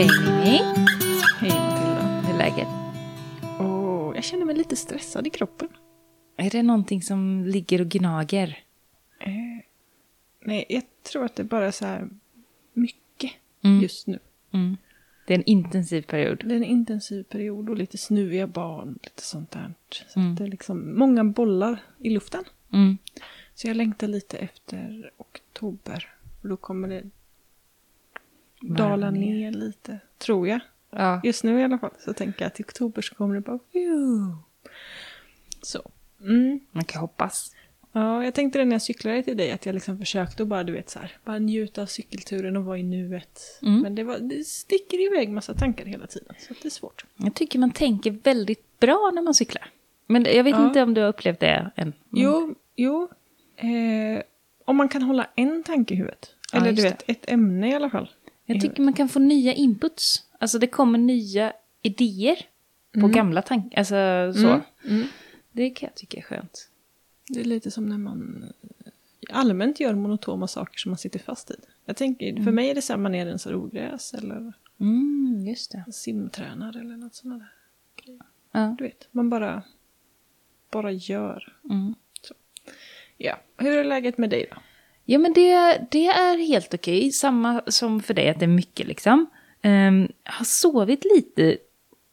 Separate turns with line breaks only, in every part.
Hej Mimmi,
Hej Matilda.
hur är läget?
Åh, jag känner mig lite stressad i kroppen.
Är det någonting som ligger och gnager?
Eh, nej, jag tror att det bara är så här mycket
Mm.
just nu.
Mm. Det är en intensiv period.
Det är en intensiv period och lite snuviga barn, lite sånt där. Så
Mm.
det är liksom många bollar i luften.
Mm.
Så jag längtar lite efter oktober. För då kommer det dala ner lite, tror jag.
Ja.
Just nu i alla fall så tänker jag att i oktober så kommer det bara... Så. Mm.
Man kan hoppas.
Ja, jag tänkte det när jag cyklade till dig att jag liksom försökte att bara, du vet så här, bara njuta av cykelturen och vara i nuet.
Mm.
Men det, var, det sticker iväg massa tankar hela tiden, så det är svårt.
Jag tycker man tänker väldigt bra när man cyklar. Men jag vet
Ja.
inte om du har upplevt det än. Mm.
Jo, jo. Eh, om man kan hålla en tanke i huvudet. Eller du vet, ett ämne i alla fall.
Jag tycker man kan få nya inputs. Alltså det kommer nya idéer på gamla tankar. Alltså så.
Mm. Mm.
Det kan jag tycka är skönt.
Det är lite som när man eh, allmänt gör monotoma saker som man sitter fast i. Jag tänker, för mig är det samma när jag rensar ogräs eller
Mm, just det.
simtränar eller något sånt där.
Ja.
Du vet, man bara, bara gör.
Mm.
Ja, hur är läget med dig då?
Ja, men det, det är helt okej. Samma som för dig, att det är mycket liksom. Um, jag har sovit lite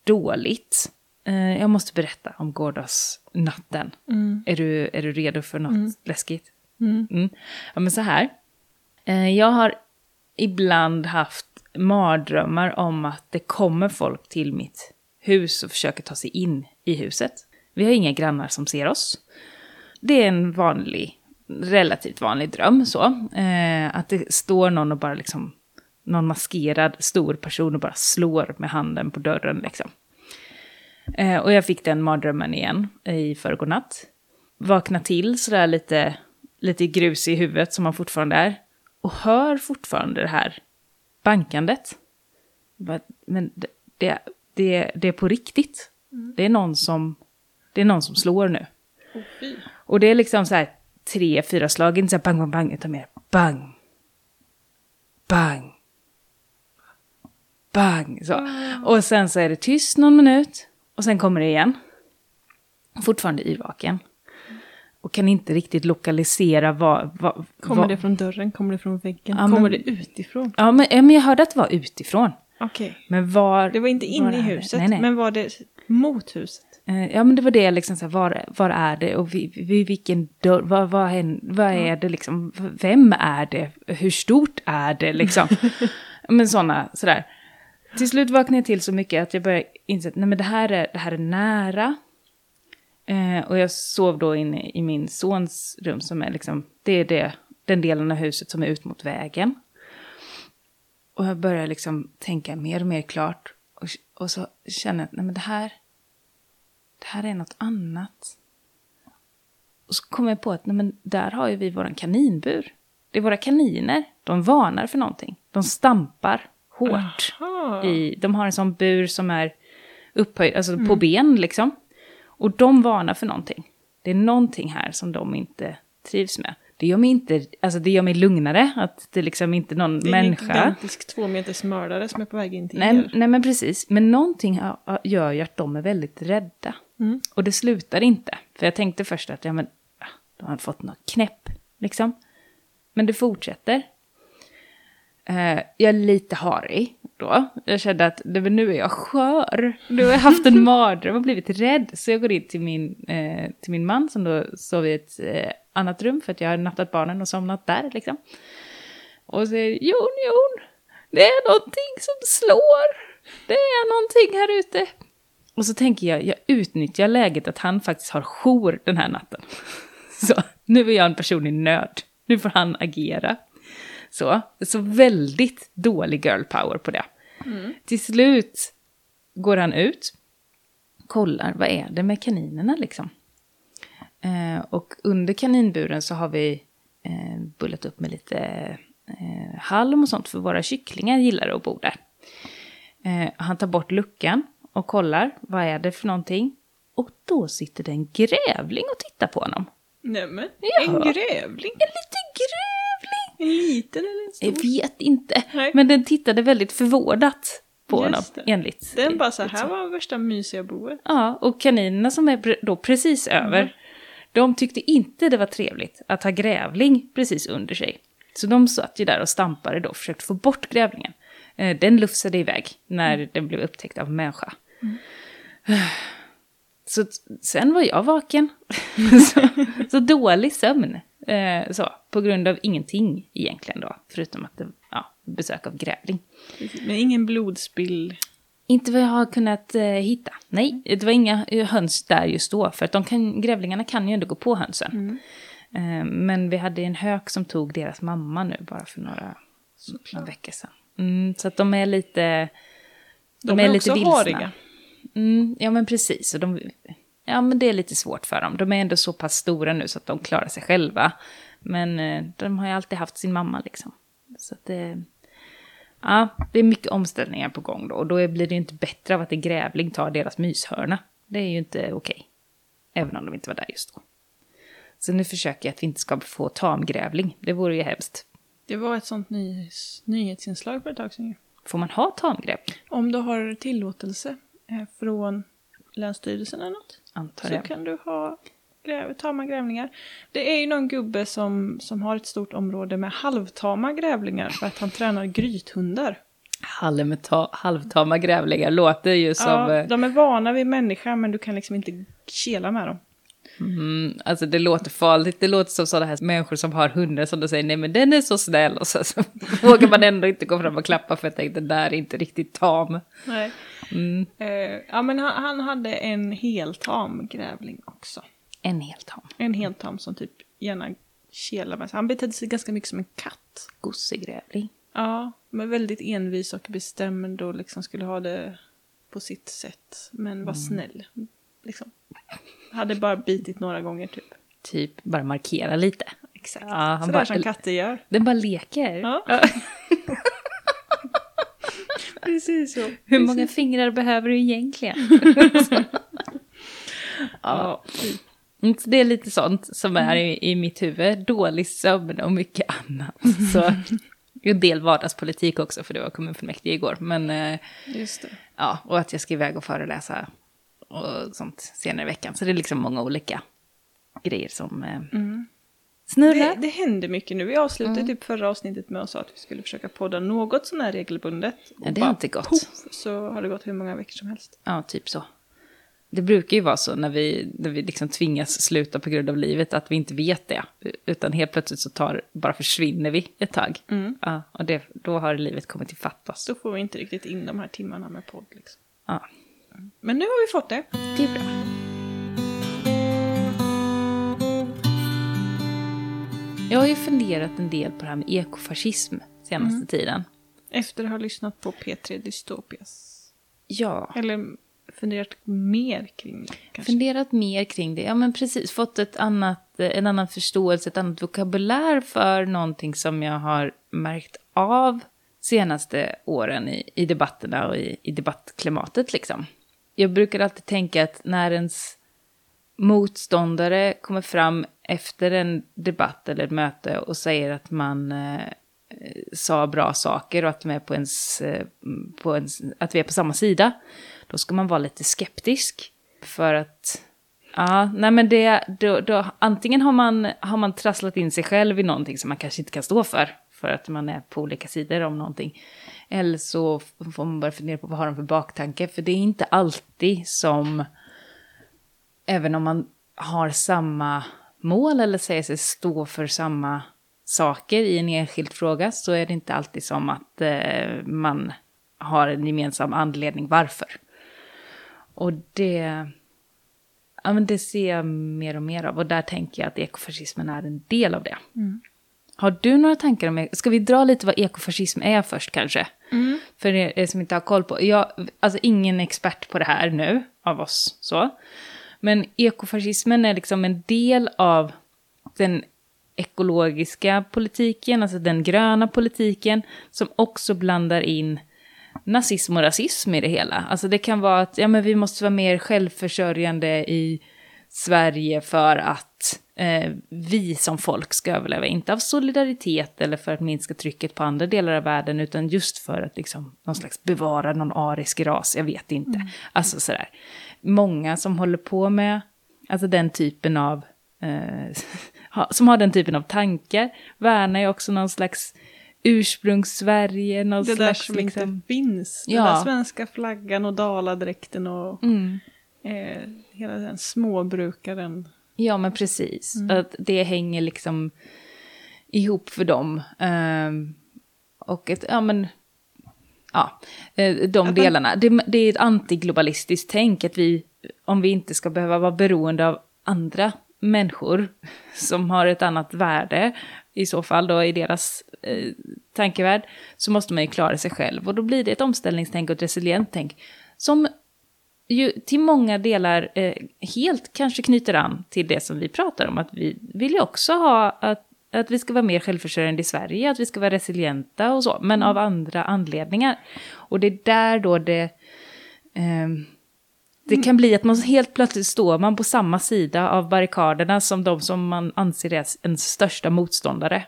dåligt. Eh, jag måste berätta om gårdagsnatten.
Mm.
Är, du, är du redo för något läskigt?
Mm.
Mm. Ja, men så här. Eh, jag har ibland haft mardrömmar om att det kommer folk till mitt hus och försöker ta sig in i huset. Vi har inga grannar som ser oss. Det är en vanlig, relativt vanlig dröm så. Eh, att det står någon och bara liksom, någon maskerad stor person och bara slår med handen på dörren liksom. Eh, och jag fick den mardrömmen igen i förrgår natt. Vakna till sådär lite, lite grus i huvudet som man fortfarande är. Och hör fortfarande det här bankandet. Men det, det, det, det är på riktigt. Det, är någon som, det är någon som slår nu. Och det är liksom så här tre, fyra slag, inte så bang, bang, bang, utan mer bang. Bang. Bang. Så. Och sen så är det tyst någon minut. Och sen kommer det igen. Fortfarande yrvaken. Och kan inte riktigt lokalisera vad... vad
Kommer
vad,
det från dörren? Kommer det från väggen?
Ja,
Kommer
men-
det utifrån?
Ja, men, ja, men jag hörde att det var utifrån.
Okej.
Men var...
Det var inte inne i huset,
Nej, nej.
men var det mot huset?
Eh, Ja, men det var det liksom, så här, var, var är det och vid, vid vilken dörr, vad, vad, vad är det liksom, vem är det, hur stort är det liksom? men sådana, sådär. Till slut vaknade jag till så mycket att jag började inse att nej, men det, här är, det här är nära. Eh, och jag sov då inne i min sons rum som är liksom, det är det, den delen av huset som är ut mot vägen. Och jag började liksom tänka mer och mer klart. Och, och så känner jag att nej, men det här, det här är något annat. Och så kom jag på att nej, men där har ju vi våran kaninbur. Det är våra kaniner. De varnar för någonting. De stampar hårt.
Aha.
I, de har en sån bur som är upphöjd, alltså på ben liksom. Och de varnar för någonting. Det är någonting här som de inte trivs med. Det gör mig inte, alltså det gör mig lugnare att det liksom inte är någon
Det är en
människa.
gigantisk två meters mördare som är på väg in till
Nej,
er.
nej men precis. Men någonting gör ju att de är väldigt rädda.
Mm.
Och det slutar inte. För jag tänkte först att ja, men, ah, de har fått något knäpp. Liksom. Men det fortsätter. Eh, jag är lite harig då. Jag kände att nu är jag skör. Nu har jag haft en mardröm och blivit rädd. Så jag går in till min, eh, till min man som då sov i ett eh, annat rum för att jag har nattat barnen och somnat där. Liksom. Och säger Jon, Jon, det är någonting som slår. Det är någonting här ute. Och så tänker jag, jag utnyttjar läget att han faktiskt har jour den här natten. Så nu är jag en person i nöd. Nu får han agera. Så, så väldigt dålig girl power på det. Till slut går han ut, kollar, vad är det med kaninerna liksom? Eh, och under kaninburen så har vi eh, bullat upp med lite eh, halm och sånt för våra kycklingar gillar att bo där. Eh, han tar bort luckan och kollar, vad är det för någonting? Och då sitter det en grävling och tittar på honom.
Nämen,
Ja.
en grävling.
En liten grävling!
En liten eller en stor?
Jag vet inte,
Nej.
men den tittade väldigt förvårdat på
Just
honom,
det.
enligt.
Den bara så här, här var värsta mysiga boet.
Ja, och kaninerna som är då precis över, de tyckte inte det var trevligt att ha grävling precis under sig. Så de satt ju där och stampade då och försökte få bort grävlingen. Eh, Den lufsade iväg när den blev upptäckt av människa. Så t- sen var jag vaken. så, så dålig sömn. Eh, så, på grund av ingenting egentligen då. Förutom att det, ja, besök av grävling.
Men ingen blodspill.
Inte vad jag har kunnat eh, hitta. Nej, det var inga eh, höns där just då. För att de kan, grävlingarna kan ju ändå gå på hönsen. Eh, men vi hade en hök som tog deras mamma nu bara för några, några veckor sedan. Mm, så att de är lite...
De, är, också
vilsna.
hariga.
Mm, ja men precis. Och de, ja men det är lite svårt för dem. De är ändå så pass stora nu så att de klarar sig själva. Men eh, de har ju alltid haft sin mamma liksom. Så att det... Ja, det är mycket omställningar på gång då. Och då blir det ju inte bättre av att en grävling tar deras myshörna. Det är ju inte okej. Även om de inte var där just då. Så nu försöker jag att vi inte ska få tamgrävling. Det vore ju hemskt.
Det var ett sånt nyhets, nyhetsinslag för ett tag sedan.
Får man ha tamgrävling?
Om du har tillåtelse från Länsstyrelsen eller något.
Antar
Så
jag.
kan du ha tama grävlingar. Det är ju någon gubbe som, som har ett stort område med halvtama grävlingar för att han tränar grythundar.
Halvta, halvtama grävlingar låter ju som...
Ja,
eh,
de är vana vid människa men du kan liksom inte kela med dem.
Mm, alltså det låter farligt. Det låter som sådana här människor som har hundar som då säger nej men den är så snäll och så, så vågar man ändå inte gå fram och klappa för jag tänkte den där är inte riktigt tam.
Nej.
Mm,
Eh, ja men han, han hade en heltam grävling också.
en hel tam.
En heltam som typ gärna kelar med sig. Han betedde sig ganska mycket som en katt.
Gossegrävling.
Ja, men väldigt envis och bestämd och liksom skulle ha det på sitt sätt. Men var snäll. Liksom. Hade bara bitit några gånger typ.
Typ bara markera lite.
Exakt.
Ja, han
Sådär
bara,
som katter gör.
Den bara leker.
Ja. Precis så.
Hur många fingrar behöver du egentligen?
Ja.
Så Det är lite sånt som är i, i mitt huvud. Dålig sömn och mycket annat. Så en del vardagspolitik också, för det var kommunfullmäktige igår. Men eh,
Just det.
ja, och att jag ska iväg och föreläsa och sånt senare i veckan. Så det är liksom många olika grejer som eh, snurrar.
Det, det händer mycket nu. Vi avslutade typ förra avsnittet med att säga att vi skulle försöka podda något sån här regelbundet.
Ja, det har inte gått.
Poff, så har det gått hur många veckor som helst.
Ja, typ så. Det brukar ju vara så när vi, när vi liksom tvingas sluta på grund av livet, att vi inte vet det. Utan helt plötsligt så tar, bara försvinner vi ett tag. Ja, och det, då har livet kommit ifatt oss.
Då får vi inte riktigt in de här timmarna med podd. Liksom.
Ja,
Men nu har vi fått det.
det är bra. Jag har ju funderat en del på det här med ekofascism senaste tiden.
Efter att ha lyssnat på P3 Dystopias.
Ja.
Eller funderat mer kring det kanske.
Funderat mer kring det. Ja, men precis. Fått ett annat, en annan förståelse, ett annat vokabulär för någonting som jag har märkt av senaste åren i, i debatterna och i, i debattklimatet. Liksom. Jag brukar alltid tänka att när ens motståndare kommer fram efter en debatt eller ett möte och säger att man eh, eh sa bra saker och att, de är på ens, eh, på ens, att vi är på samma sida, då ska man vara lite skeptisk. För att, ja, nej men det, då, då, antingen har man, har man trasslat in sig själv i någonting som man kanske inte kan stå för, för att man är på olika sidor om någonting. Eller så får man bara fundera på vad har de för baktanke, för det är inte alltid som, även om man har samma mål eller säger sig stå för samma saker i en enskild fråga så är det inte alltid som att eh, man har en gemensam anledning varför. Och det, ja, men det ser jag mer och mer av och där tänker jag att ekofascismen är en del av det. Har du några tankar om, ska vi dra lite vad ekofascism är först kanske? För er som inte har koll på, jag, alltså ingen expert på det här nu av oss så. Men ekofascismen är liksom en del av den ekologiska politiken, alltså den gröna politiken, som också blandar in nazism och rasism i det hela. Alltså det kan vara att ja, men vi måste vara mer självförsörjande i Sverige för att eh, vi som folk ska överleva. Inte av solidaritet eller för att minska trycket på andra delar av världen, utan just för att liksom, någon slags bevara någon arisk ras, jag vet inte.
Mm.
Alltså sådär. Många som håller på med alltså den typen av, eh, som har den typen av tankar, värnar ju också någon slags ursprungs-Sverige, någon
Det där
slags
som
liksom...
inte finns.
Ja.
Den där svenska flaggan och daladräkten och
Mm.
Eh, hela den småbrukaren.
Ja, men precis. Att det hänger liksom ihop för dem. Ehm, och ett, ja men, ja, eh, de delarna. Det, det är ett antiglobalistiskt tänk att vi, om vi inte ska behöva vara beroende av andra människor som har ett annat värde, i så fall då i deras eh, tankevärld, så måste man ju klara sig själv. Och då blir det ett omställningstänk och ett resilient tänk som ju till många delar eh, helt kanske knyter an till det som vi pratar om. Att vi vill ju också ha att, att vi ska vara mer självförsörjande i Sverige, att vi ska vara resilienta och så, men av andra anledningar. Och det är där då det... ehm, det kan bli att man helt plötsligt står man på samma sida av barrikaderna som de som man anser är ens största motståndare.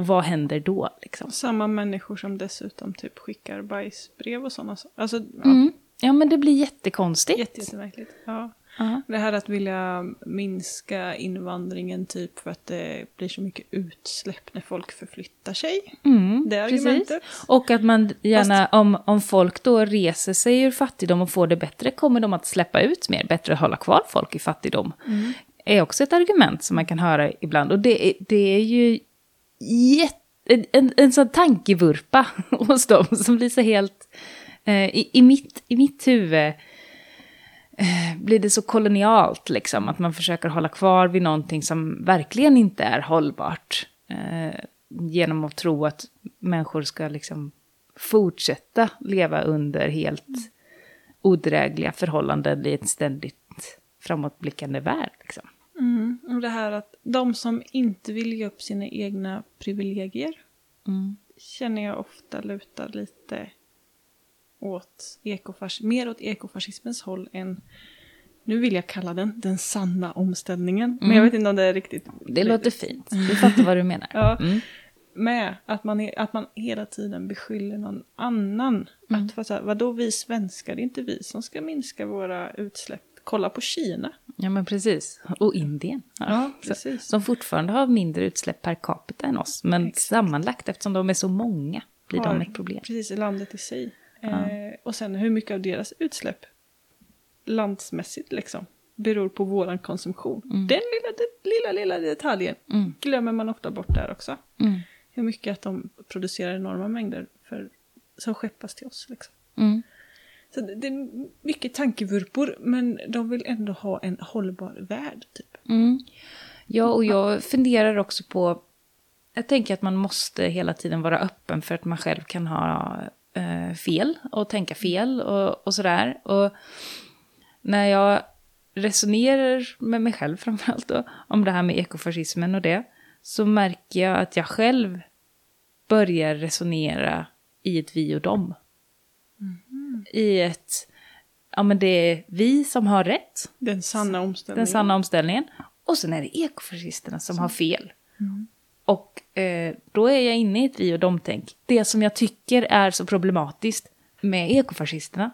Och vad händer då? Liksom?
Samma människor som dessutom typ skickar bajsbrev och sådana saker. Alltså,
Mm. Ja, men det blir jättekonstigt.
jätte, jättemärkligt. Ja.
Ja.
Det här att vilja minska invandringen typ för att det blir så mycket utsläpp när folk förflyttar sig.
Mm,
Det är
precis.
argumentet.
Och att man gärna, om, om folk då reser sig ur fattigdom och får det bättre, kommer de att släppa ut mer, bättre att hålla kvar folk i fattigdom.
Mm.
Är också ett argument som man kan höra ibland. Och det, är- det är ju jätte, en, en, en sån tankevurpa hos dem som blir så helt... Eh, i, i, mitt, I mitt huvud eh, blir det så kolonialt, liksom, att man försöker hålla kvar vid någonting som verkligen inte är hållbart. Eh, genom att tro att människor ska liksom fortsätta leva under helt odrägliga förhållanden i ett ständigt framåtblickande värld. Liksom.
Mm. Och det här att de som inte vill ge upp sina egna privilegier
Mm.
känner jag ofta lutar lite åt ekofas- mer åt ekofascismens håll än nu vill jag kalla den den sanna omställningen. Men jag vet inte om det är riktigt...
Det låter fint. Du fattar vad du menar.
Ja,
Mm.
med att man, är- att man hela tiden beskyller någon annan.
Mm.
Att för så här, vadå vi svenskar, det är inte vi som ska minska våra utsläpp. Kolla på Kina.
Ja, men precis. Och Indien.
Ja,
Så-
precis.
Som fortfarande har mindre utsläpp per capita än oss. Men
Exakt.
sammanlagt, eftersom de är så många, blir de
Har
ett problem.
Precis, i landet i sig. Eh, och sen hur mycket av deras utsläpp landsmässigt liksom beror på våran konsumtion. Den lilla, det, lilla, lilla detaljen
Mm.
glömmer man ofta bort där också.
Mm.
Hur mycket att de producerar enorma mängder för, som skeppas till oss. Liksom.
Mm.
Så det, det är mycket tankevurpor, men de vill ändå ha en hållbar värld. Typ.
Mm. Ja, och jag funderar också på... Jag tänker att man måste hela tiden vara öppen för att man själv kan ha eh, fel och tänka fel och, och sådär. Och när jag resonerar med mig själv framförallt då, om det här med ekofascismen och det, så märker jag att jag själv börjar resonera i ett vi och dem. I ett, ja men det är vi som har rätt,
Den sanna omställningen.
den sanna omställningen. Och sen är det ekofascisterna som har fel. Och eh, då är jag inne i ett vi och dem-tänk. Det som jag tycker är så problematiskt med ekofascisterna.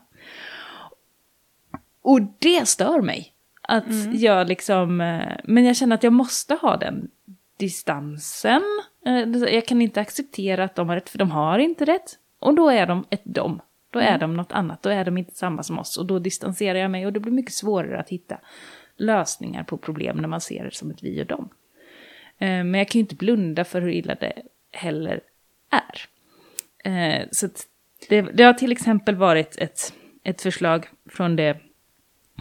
Och det stör mig. Att jag liksom, eh, men jag känner att jag måste ha den distansen. Eh, jag kan inte acceptera att de har rätt, för de har inte rätt. Och då är de ett dem. Då är de något annat, då är de inte samma som oss. Och då distanserar jag mig och det blir mycket svårare att hitta lösningar på problem när man ser det som ett vi och dem. Eh, men jag kan ju inte blunda för hur illa det heller är. Eh, så det, det har till exempel varit ett, ett förslag från, det,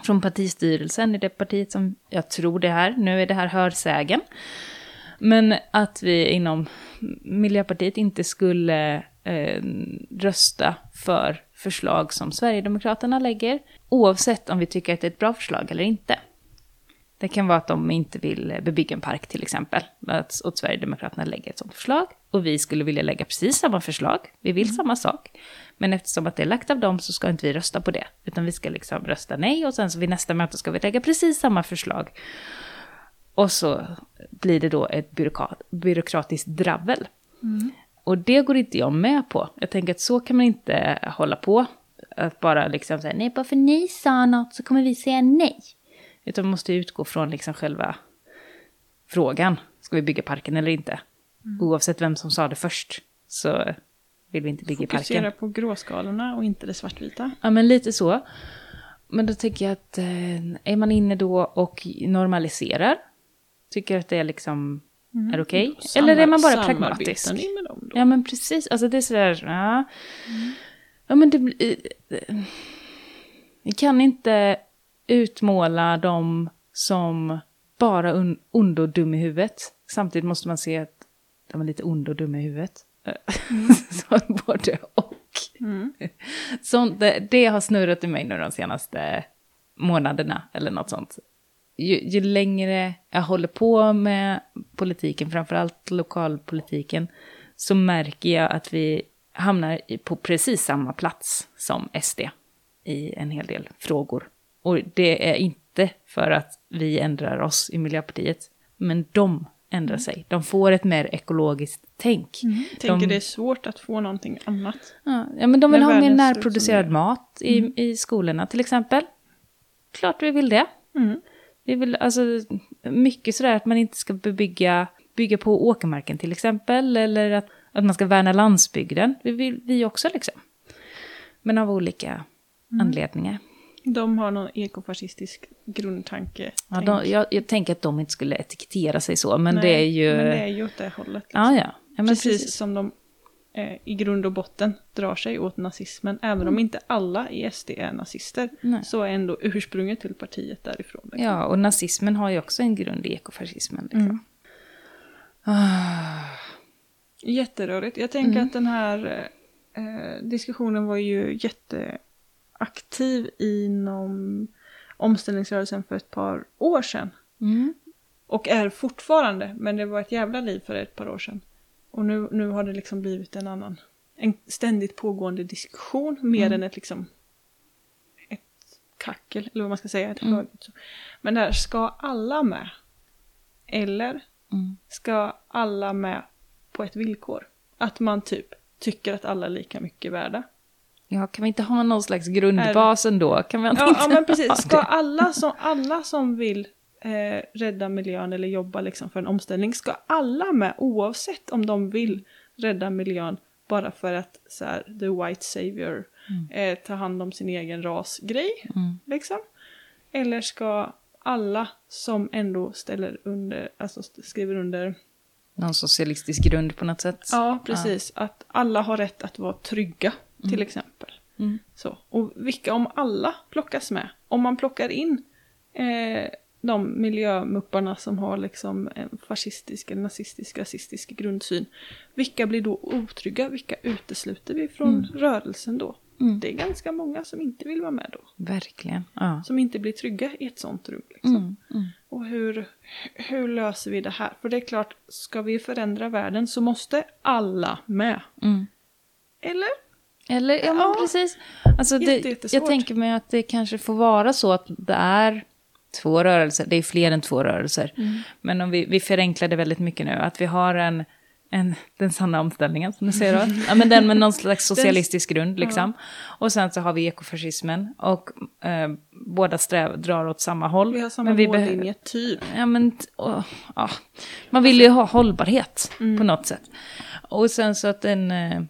från partistyrelsen i det partiet som jag tror det här, nu är det här hörsägen. Men att vi inom Miljöpartiet inte skulle eh, rösta för förslag som Sverigedemokraterna lägger, oavsett om vi tycker att det är ett bra förslag eller inte. Det kan vara att de inte vill bebygga en park till exempel. Att, att Sverigedemokraterna lägger ett sådant förslag. Och vi skulle vilja lägga precis samma förslag. Vi vill samma sak. Men eftersom att det är lagt av dem så ska inte vi rösta på det. Utan vi ska liksom rösta nej och sen så vid nästa möte ska vi lägga precis samma förslag. Och så blir det då ett byråkrat, byråkratiskt dravel.
Mm.
Och det går inte jag med på. Jag tänker att så kan man inte hålla på. Att bara liksom säga nej, bara för ni sa något så kommer vi säga nej. Utan man måste utgå från liksom själva frågan. Ska vi bygga parken eller inte? Oavsett vem som sa det först så vill vi inte bygga parken.
Fokusera på gråskalorna och inte det svartvita.
Ja, men lite så. Men då tänker jag att eh, är man inne då och normaliserar, tycker att det är liksom är okej, eller är man bara pragmatisk?
Ni med dem då?
Ja, men precis. Alltså det är sådär, ja. Ja, men det blir... eh, Vi kan inte utmåla dem som bara un, ond och dum i huvudet. Samtidigt måste man se att de är lite onda och dumma i huvudet. Så både och.
Mm.
Sånt, det, det har snurrat i mig nu de senaste månaderna eller något sånt. Ju, ju längre jag håller på med politiken, framförallt lokalpolitiken, så märker jag att vi hamnar på precis samma plats som SD i en hel del frågor. Och det är inte för att vi ändrar oss i Miljöpartiet, men de ändrar sig. De får ett mer ekologiskt tänk.
Tänker
De-
det är svårt att få någonting annat.
Ja, ja, men de vill ha mer närproducerad mat i, i skolorna till exempel. Klart vi vill det.
Mm.
Vi vill alltså mycket sådär att man inte ska bebygga, bygga på åkermarken till exempel. Eller att, att man ska värna landsbygden. Det vill vi också liksom. Men av olika anledningar.
De har någon ekofascistisk grundtanke.
Ja, de, jag, jag tänker att de inte skulle etikettera sig så, men
Nej,
det är ju...
Men det är ju åt det hållet. Liksom.
Ja, ja. ja
precis,
precis.
som de eh, i grund och botten drar sig åt nazismen. Även om inte alla i SD är nazister.
Mm. Nej.
Så är ändå ursprunget till partiet därifrån. Liksom.
Ja, och nazismen har ju också en grund i ekofascismen. Liksom.
Mm.
Ah,
Jätterörigt. Jag tänker
Mm.
att den här eh, diskussionen var ju jätteaktiv inom omställningsrörelsen för ett par år sedan.
mm.
Och är fortfarande, men det var ett jävla liv för ett par år sedan. Och nu, nu har det liksom blivit en annan, en ständigt pågående diskussion mer
Mm.
än ett liksom ett kackel, eller vad man ska säga. Ett
Mm.
så. Men där, ska alla med? Eller
Mm.
ska alla med på ett villkor? Att man typ tycker att alla är lika mycket värda.
Ja, kan vi inte ha någon slags grundbas ändå? Kan vi inte
Ja, ja men precis. Ska alla som, alla som vill eh, rädda miljön eller jobba liksom för en omställning, ska alla med oavsett om de vill rädda miljön bara för att så här, the white savior eh, ta hand om sin egen ras-grej,
Mm.
liksom? Eller ska alla som ändå ställer under, alltså skriver under,
Någon socialistisk grund på något sätt?
ja precis, att alla har rätt att vara trygga, till exempel.
Mm.
Så. Och vilka, om alla plockas med, om man plockar in eh, de miljömupparna som har liksom en fascistisk, eller nazistisk, rasistisk grundsyn, vilka blir då otrygga? Vilka utesluter vi från rörelsen då?
Mm.
Det är ganska många som inte vill vara med då.
Verkligen. Ja.
Som inte blir trygga i ett sånt rum. Liksom.
Mm. Mm.
Och hur, hur löser vi det här? För det är klart, ska vi förändra världen så måste alla med.
Mm.
Eller?
Eller, ja, men
Ja.
precis. Alltså det,
Jätte,
jag tänker mig att det kanske får vara så att det är två rörelser, det är fler än två rörelser.
Mm.
Men om vi, vi förenklar det väldigt mycket nu, att vi har en, en den sanna omställningen som du säger då. Ja, men den med någon slags socialistisk grund liksom. Och sen så har vi ekofascismen och eh, båda sträv, drar åt samma håll.
Vi har samma
Men vi
mållinje, typ.
Ja, men åh, ja. Man vill ju ha hållbarhet
Mm.
på något sätt. Och sen så att den... eh,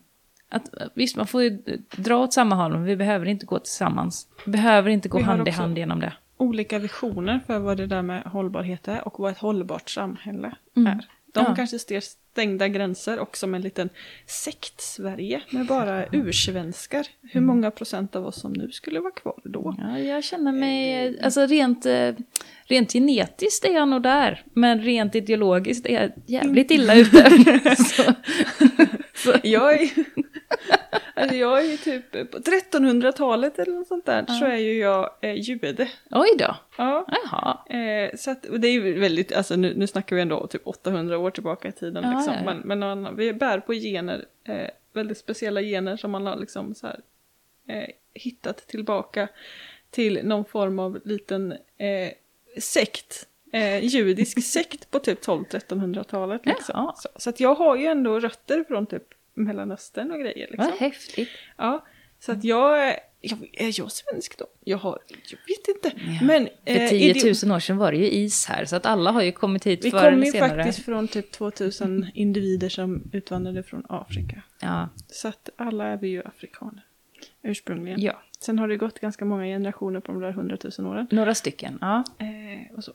Att, visst, man får ju dra åt samma håll, men vi behöver inte gå tillsammans. Vi behöver inte gå
Vi
hand i hand genom det.
olika visioner för vad det där med hållbarhet är och vad ett hållbart samhälle
Mm.
är. De
Ja.
kanske ser stängda gränser och som en liten sekt-Sverige med bara ursvenskar. Hur många procent av oss som nu skulle vara kvar då?
Ja, jag känner mig... Alltså rent, eh, rent genetiskt är jag nog där. Men rent ideologiskt är jag jävligt illa ute. så, så,
Jag är, alltså jag är ju typ på 1300-talet eller något sånt där så är ju jag eh, jude.
oj då.
Ja.
Jaha.
Eh, så att, det är ju väldigt, alltså nu, nu snackar vi ändå typ 800 år tillbaka i tiden.
Ja,
liksom.
ja, ja.
Men, men man, vi bär på gener, eh, väldigt speciella gener som man har liksom så här, eh, hittat tillbaka till någon form av liten eh, sekt eh, judisk sekt på typ 12-1300-talet. Liksom.
Jaha.
Så, så att jag har ju ändå rötter från typ Mellanöstern och grejer. Liksom.
Vad häftigt.
Ja, så att jag, jag... Är jag svensk då? Jag har... Jag vet inte.
Ja.
Men...
För
eh,
10
ideo-
000 år sedan var det ju is här, så att alla har ju kommit hit
Vi
förr
kommer
eller
ju
senare.
faktiskt från typ 2000 individer som utvandrade från Afrika.
Ja,
Så att alla är vi ju afrikaner. Ursprungligen.
ja,
Sen har det gått ganska många generationer på de där 100 000 åren.
några stycken. Ja.
Eh, och så.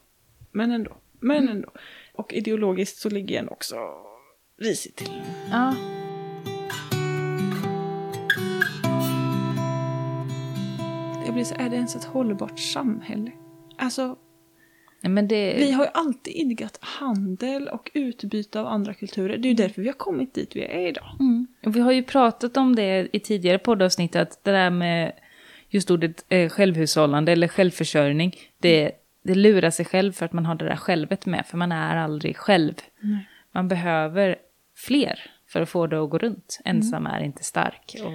Men ändå. Men ändå. Och ideologiskt så ligger jag också risigt till.
ja.
Jag blir så, är det ens ett hållbart samhälle? Alltså,
det...
vi har ju alltid idkat handel och utbyte av andra kulturer. Det är ju därför vi har kommit dit vi är idag.
Mm. Vi har ju pratat om det i tidigare poddavsnitt, att det där med just ordet eh, självhushållande eller självförsörjning, det, det lurar sig själv för att man har det där självet med, för man är aldrig själv.
Nej.
Man behöver fler för att få det att gå runt. Ensam är inte stark. Och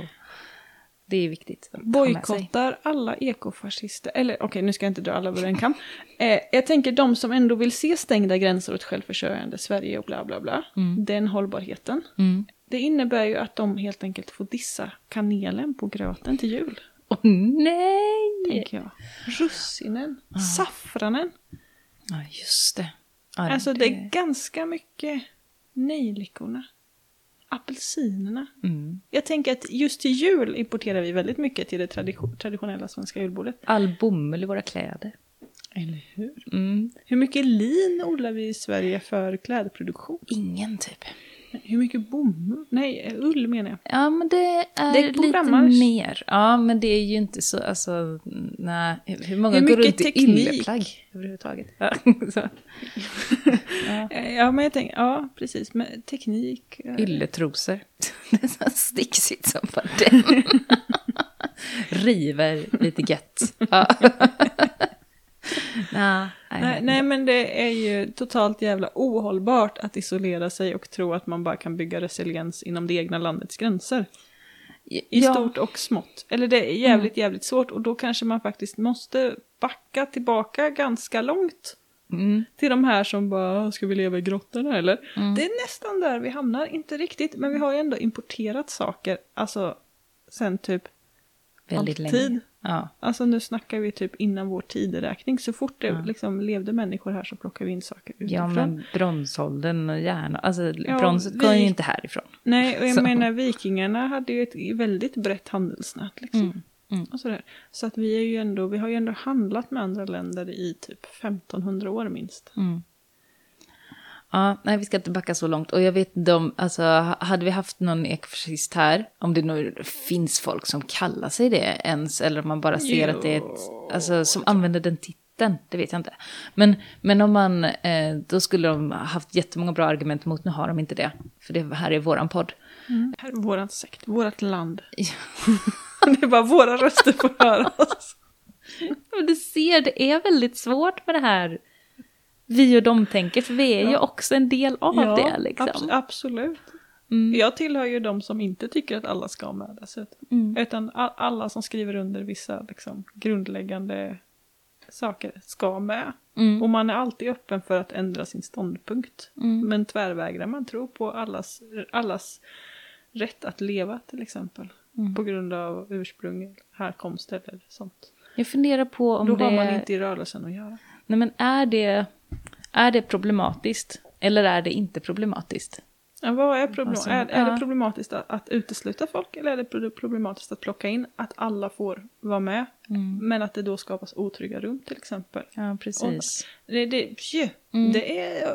det är viktigt.
Bojkottar alla ekofascister, eller okej nu ska jag inte dra alla över en kam. Eh, jag tänker de som ändå vill se stängda gränser åt självförsörjande Sverige och bla bla bla. Den hållbarheten.
Mm.
Det innebär ju att de helt enkelt får dissa kanelen på gröten till jul.
Åh nej!
Tänker jag. Russinen, saffranen.
Ja, just det. Ja,
Alltså det är ganska mycket nejlikorna. Apelsinerna.
Mm.
Jag tänker att just till jul importerar vi väldigt mycket till det tradition- traditionella svenska julbordet.
All bomull i våra kläder.
Eller hur?
Mm.
Hur mycket lin odlar vi i Sverige för klädproduktion?
Ingen typ.
Hur mycket bomull? Nej, ull menar jag.
Ja, men det är
Det
lite mer. Ja, men det är ju inte så, alltså, nej. Hur många
Hur
går runt i ylleplagg överhuvudtaget? Ja.
Eh, Ja, men jag tänker, ja precis, med teknik. eh,
Ylletrosor. Det är så sticksigt som den. River lite gött. Ja. nej,
Nej, nej, men det är ju totalt jävla ohållbart att isolera sig och tro att man bara kan bygga resiliens inom det egna landets gränser. I
ja.
stort och smått. Eller det är jävligt, jävligt svårt och då kanske man faktiskt måste backa tillbaka ganska långt
Mm.
till de här som bara, ska vi leva i grottorna eller?
Mm.
Det är nästan där vi hamnar, inte riktigt, men vi har ju ändå importerat saker, alltså sen typ,
Väldigt
alltid.
länge. Ja.
alltså nu snackar vi typ innan vår tideräkning, så fort det
Ja.
liksom levde människor här så plockar vi in saker utifrån.
ja, men bronsåldern och järn, alltså
Ja,
bronset kom
vi-
ju inte härifrån.
Nej, och jag
Så.
menar vikingarna hade ju ett väldigt brett handelsnät liksom.
Mm. Mm.
Och sådär. Så att vi är ju ändå, vi har ju ändå handlat med andra länder i typ 1500 år minst.
Mm. Ja, nej, vi ska inte backa så långt. Och jag vet inte om, alltså, hade vi haft någon ekofascist här, om det nu finns folk som kallar sig det ens, eller om man bara ser att det är ett, alltså, som använder den titeln, det vet jag inte. Men, men om man, eh, då skulle de ha haft jättemånga bra argument mot, nu har de inte det, för det här är våran podd.
Det här är våran sekt, vårat land. det är bara våra röster får höras.
Men du ser, det är väldigt svårt med det här vi och dem-tänket, för vi är ju
Ja.
också en del av det. Liksom.
abs- absolut.
Mm.
Jag tillhör ju de som inte tycker att alla ska med dessutom.
Mm.
Utan alla som skriver under vissa liksom, grundläggande saker ska med.
Mm.
Och man är alltid öppen för att ändra sin ståndpunkt.
Mm.
Men tvärvägrar man tro på allas, allas rätt att leva till exempel.
Mm.
På grund av ursprung, härkomst eller sånt.
Jag funderar på om
Då
det...
har man inte i rörelsen att göra.
Nej, men är det, är det problematiskt? Eller är det inte problematiskt?
Ja, vad är, problem-
Alltså,
är, är
ja.
det problematiskt att, att utesluta folk eller är det pro- problematiskt att plocka in att alla får vara med
Mm.
men att det då skapas otrygga rum till exempel?
Ja, precis.
Det, det, pju,
Mm.
det är,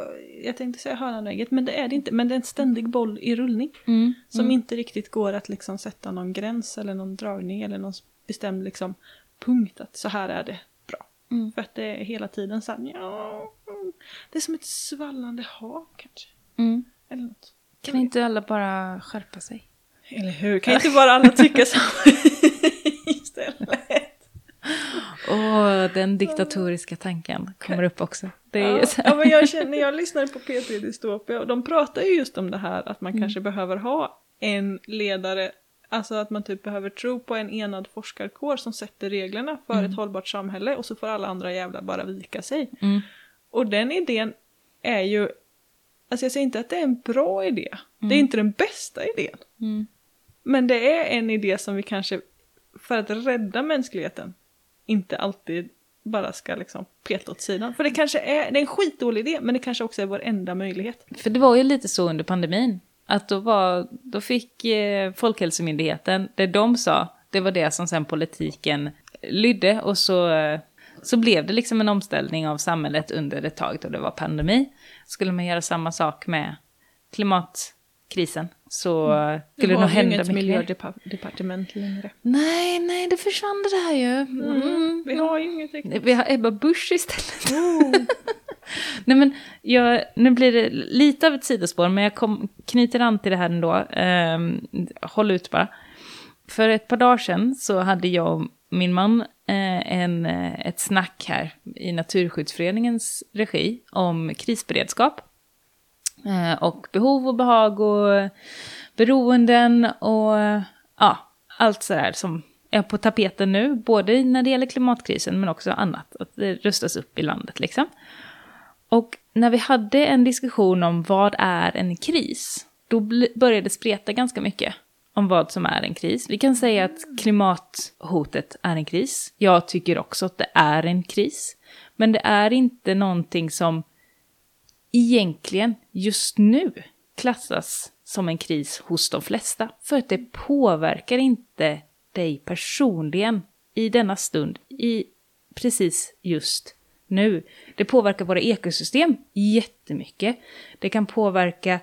jag tänkte säga hönan och ägget, men det är det inte. Men det är en ständig boll i rullning
Mm.
som inte riktigt går att liksom sätta någon gräns eller någon dragning eller någon bestämd liksom punkt att så här är det.
Mm.
För att det är hela tiden så här, ja, mm, det är som ett svallande hav kanske.
Mm.
Eller något.
Kan inte alla bara skärpa sig?
Eller hur? Kan inte bara alla tycka så istället?
Åh, den diktatoriska tanken kommer upp också. Det är ju
Ja, ja, men jag känner, jag lyssnade på P3 Dystopia och de pratar ju just om det här att man kanske behöver ha en ledare, alltså att man typ behöver tro på en enad forskarkår som sätter reglerna för ett hållbart samhälle och så får alla andra jävlar bara vika sig.
Mm.
Och den idén är ju, alltså jag säger inte att det är en bra idé. Det är inte den bästa idén.
Mm.
Men det är en idé som vi kanske, för att rädda mänskligheten, inte alltid bara ska liksom peta åt sidan. För det kanske är, det är en skitdålig idé, men det kanske också är vår enda möjlighet.
För det var ju lite så under pandemin. Att då, var, då fick eh, Folkhälsomyndigheten, det de sa, det var det som sen politiken lydde. Och så, eh, så blev det liksom en omställning av samhället under ett tag då det var pandemi. Skulle man göra samma sak med klimatkrisen så eh, skulle det nog
har
hända
inget
mycket mer.
miljödepartement längre.
Nej, nej, det försvann det där ju. Mm.
Vi har ju inget riktigt.
Vi har Ebba Busch istället. Nej men, jag, nu blir det lite av ett sidospår, men jag kom, knyter an till det här ändå. Ehm, håll ut bara. För ett par dagar sedan så hade jag och min man eh, en, eh, ett snack här i Naturskyddsföreningens regi om krisberedskap. Eh, och behov och behag och beroenden och ja, allt sådär som är på tapeten nu, både när det gäller klimatkrisen men också annat, att det rustas upp i landet liksom. Och när vi hade en diskussion om vad är en kris, då började det spreta ganska mycket om vad som är en kris. Vi kan säga att klimathotet är en kris. Jag tycker också att det är en kris. Men det är inte någonting som egentligen just nu klassas som en kris hos de flesta. För att det påverkar inte dig personligen i denna stund, i precis just nu. Det påverkar våra ekosystem jättemycket. Det kan påverka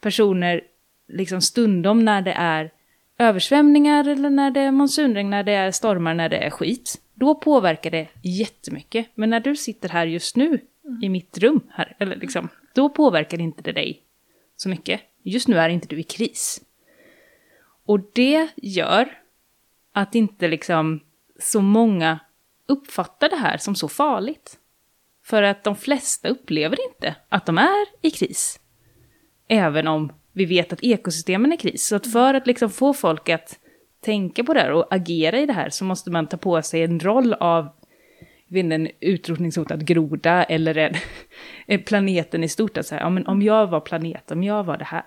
personer liksom stundom när det är översvämningar eller när det är monsunregn, när det är stormar, när det är skit. Då påverkar det jättemycket. Men när du sitter här just nu i mitt rum här, eller liksom, då påverkar inte det dig så mycket. Just nu är inte du i kris. Och det gör att inte liksom så många uppfattar det här som så farligt. För att de flesta upplever inte att de är i kris. Även om vi vet att ekosystemen är i kris. Så att för att liksom få folk att tänka på det här och agera i det här så måste man ta på sig en roll av vet inte, en utrotningshotad groda eller en, en planeten i stort. Att säga, ja, men om jag var planet, om jag var det här,